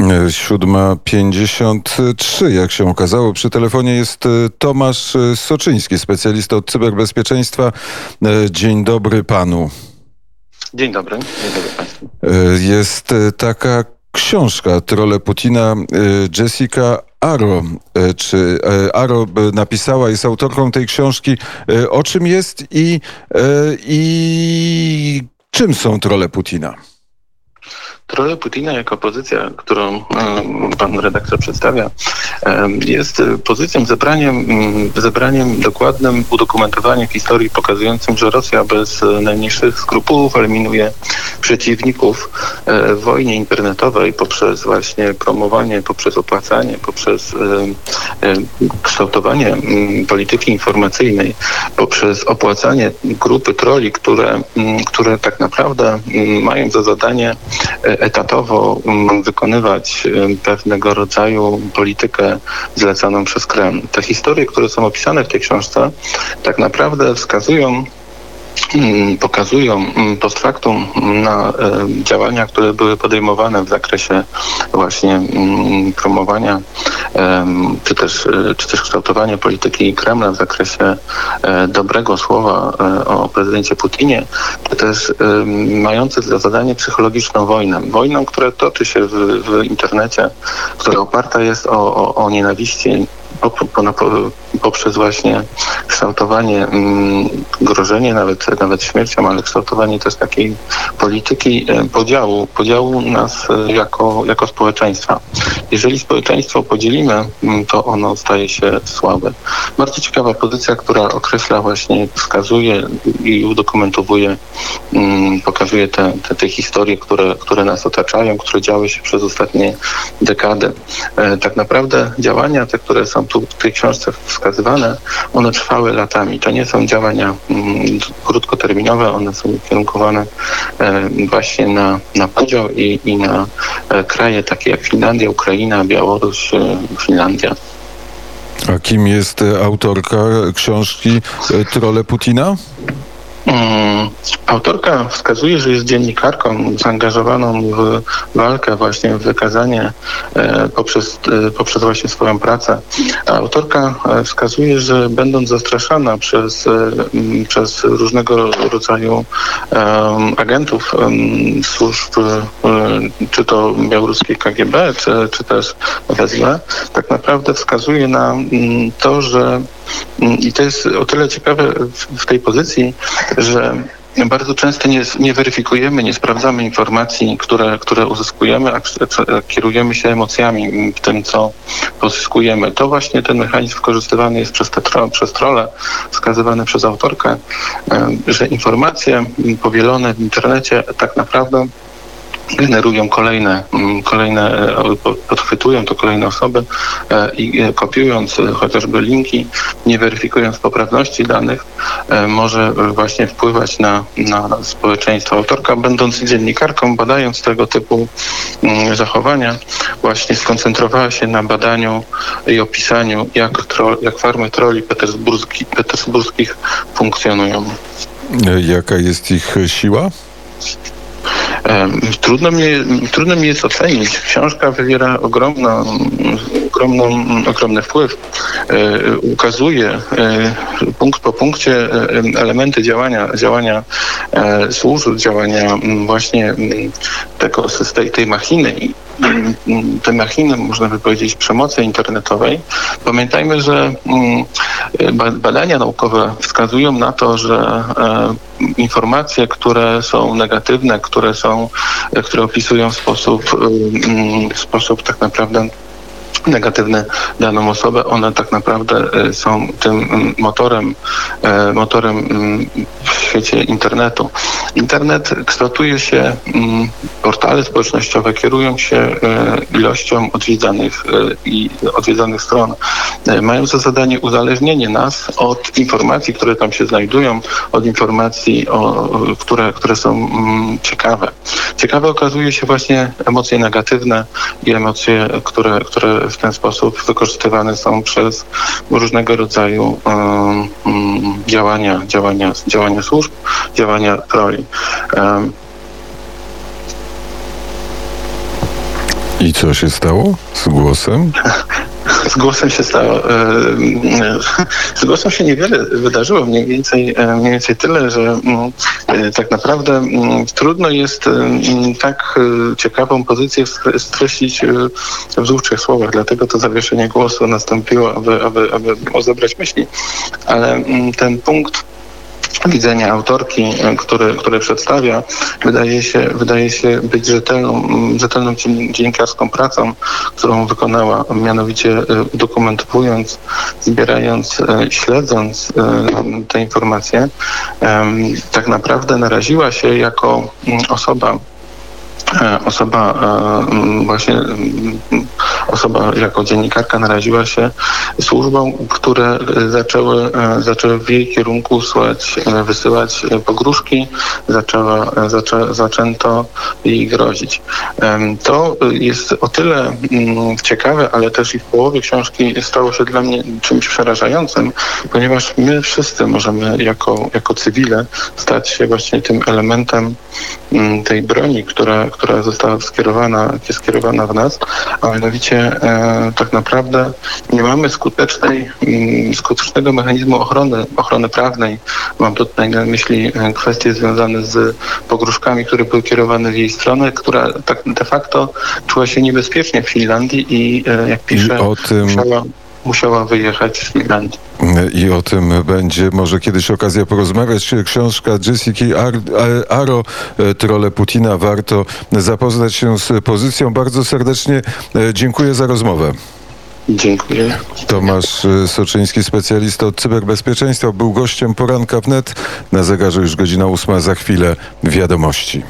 7.53, jak się okazało. Przy telefonie jest e, Tomasz e, Soczyński, specjalista od cyberbezpieczeństwa. E, dzień dobry panu. Dzień dobry. Dzień dobry państwu. Jest taka książka Trole Putina Jessica Aro, czy Aro napisała, jest autorką tej książki. O czym jest i, i czym są trole Putina? Trole Putina jako pozycja, którą pan redaktor przedstawia, jest pozycją, zebraniem, zebraniem dokładnym, udokumentowaniem historii pokazującym, że Rosja bez najmniejszych skrupułów eliminuje przeciwników e, w wojnie internetowej poprzez właśnie promowanie, poprzez opłacanie, poprzez kształtowanie polityki informacyjnej, poprzez opłacanie grupy troli, które, które tak naprawdę mają za zadanie e, etatowo wykonywać y, pewnego rodzaju politykę zlecaną przez Kreml. Te historie, które są opisane w tej książce, tak naprawdę wskazują pokazują mm, post factum na e, działania, które były podejmowane w zakresie właśnie mm, promowania czy też, e, czy też kształtowania polityki Kremla w zakresie e, dobrego słowa o prezydencie Putinie, czy też mających za zadanie psychologiczną wojnę. Wojną, która toczy się w, w internecie, która oparta jest o, o, o nienawiści poprzez właśnie kształtowanie, mm, grożenie nawet, nawet śmiercią, ale kształtowanie też takiej polityki e, podziału, podziału nas e, jako, jako społeczeństwa. Jeżeli społeczeństwo podzielimy, mm, to ono staje się słabe. Bardzo ciekawa pozycja, która określa właśnie, wskazuje i udokumentowuje, mm, pokazuje te, te, te historie, które, które nas otaczają, które działy się przez ostatnie dekady. E, tak naprawdę działania te, które są tu w tej książce wskazywane, one trwały latami. To nie są działania mm, krótkoterminowe, one są ukierunkowane e, właśnie na, na podział i, i na e, kraje takie jak Finlandia, Ukraina, Białoruś, e, Finlandia. A kim jest autorka książki Trole Putina? Autorka wskazuje, że jest dziennikarką zaangażowaną w walkę, właśnie w wykazanie e, poprzez, e, poprzez właśnie swoją pracę. Autorka e, wskazuje, że będąc zastraszana przez, przez różnego rodzaju agentów służb, czy to białoruskiej KGB, czy, czy też FSB, tak naprawdę wskazuje na to, że i to jest o tyle ciekawe w tej pozycji, że bardzo często nie, nie, weryfikujemy, nie sprawdzamy informacji, które, które uzyskujemy, a kierujemy się emocjami w tym, co pozyskujemy. To właśnie ten mechanizm wykorzystywany jest przez, te tro, przez wskazywany przez autorkę, że informacje powielone w internecie tak naprawdę generują kolejne, mm, kolejne, e, podchwytują to kolejne osoby e, i e, kopiując chociażby linki, nie weryfikując poprawności danych, może właśnie wpływać na, na społeczeństwo. Autorka, będąc dziennikarką, badając tego typu mm, zachowania, właśnie skoncentrowała się na badaniu i opisaniu, jak, jak farmy troli petersburski, petersburskich funkcjonują. Jaka jest ich siła? Trudno mi, trudno mi jest ocenić. Książka wywiera ogromną, ogromną, ogromny wpływ. E, ukazuje e, punkt po punkcie e, elementy działania, działania służb, działania właśnie tego, tej, tej machiny te machiny, można by powiedzieć, przemocy internetowej. Pamiętajmy, że badania naukowe wskazują na to, że informacje, które są negatywne, które są, które opisują w sposób, w sposób tak naprawdę negatywne daną osobę, one tak naprawdę e, są tym motorem, e, motorem w świecie internetu. Internet kształtuje się, portale społecznościowe kierują się e, ilością odwiedzanych i odwiedzanych stron. Mają za zadanie uzależnienie nas od informacji, które tam się znajdują, od informacji, o, które, które są ciekawe. Ciekawe okazuje się właśnie emocje negatywne i emocje, które, które w ten sposób wykorzystywane są przez różnego rodzaju um, działania, działania, działania służb, działania troli. Um, I co się stało z głosem? Z głosem się stało. e, e, Z głosem się niewiele wydarzyło, mniej więcej, e, mniej więcej tyle, że mm, tak naprawdę mm, trudno jest mm, tak ciekawą pozycję stre- streścić w dwóch, słowach. Dlatego to zawieszenie głosu nastąpiło, aby, aby, aby myśli. Ale ten punkt widzenia autorki, e, który, który przedstawia, wydaje się, wydaje się być rzetelną, mm, rzetelną dzien- dziennikarską pracą, którą wykonała, mianowicie e, dokumentowując, zbierając, e, śledząc te informacje, tak naprawdę naraziła się jako mm, osoba, osoba właśnie osoba jako dziennikarka naraziła się służbom, które e, zaczęły, e, zaczęły w jej kierunku słać, e, wysyłać pogróżki, zaczęła, zaczę, zaczęto jej grozić. To jest o tyle mm, ciekawe, ale też i w połowie książki stało się dla mnie czymś przerażającym, ponieważ my wszyscy możemy jako, jako cywile stać się właśnie tym elementem mm, tej broni, która, która została skierowana, skierowana w nas, a mianowicie e, tak naprawdę nie mamy skutecznej, skutecznego mechanizmu ochrony, ochrony prawnej. Mam tutaj na myśli e, kwestie związane z pogróżkami, które były kierowane w jej stronę, która tak de facto czuła się niebezpiecznie w Finlandii i e, jak pisze, I o tym musiała, musiała wyjechać z Finlandii. I o tym będzie może kiedyś okazja porozmawiać. Książka Jessica Ar- Ar- Aro, e, Trole Putina. Warto zapoznać się z pozycją. Bardzo serdecznie e, dziękuję za rozmowę. Dziękuję. Tomasz e, Soczyński, specjalista od cyberbezpieczeństwa, był gościem poranka wnet. Na zegarze już godzina ósma, za chwilę wiadomości.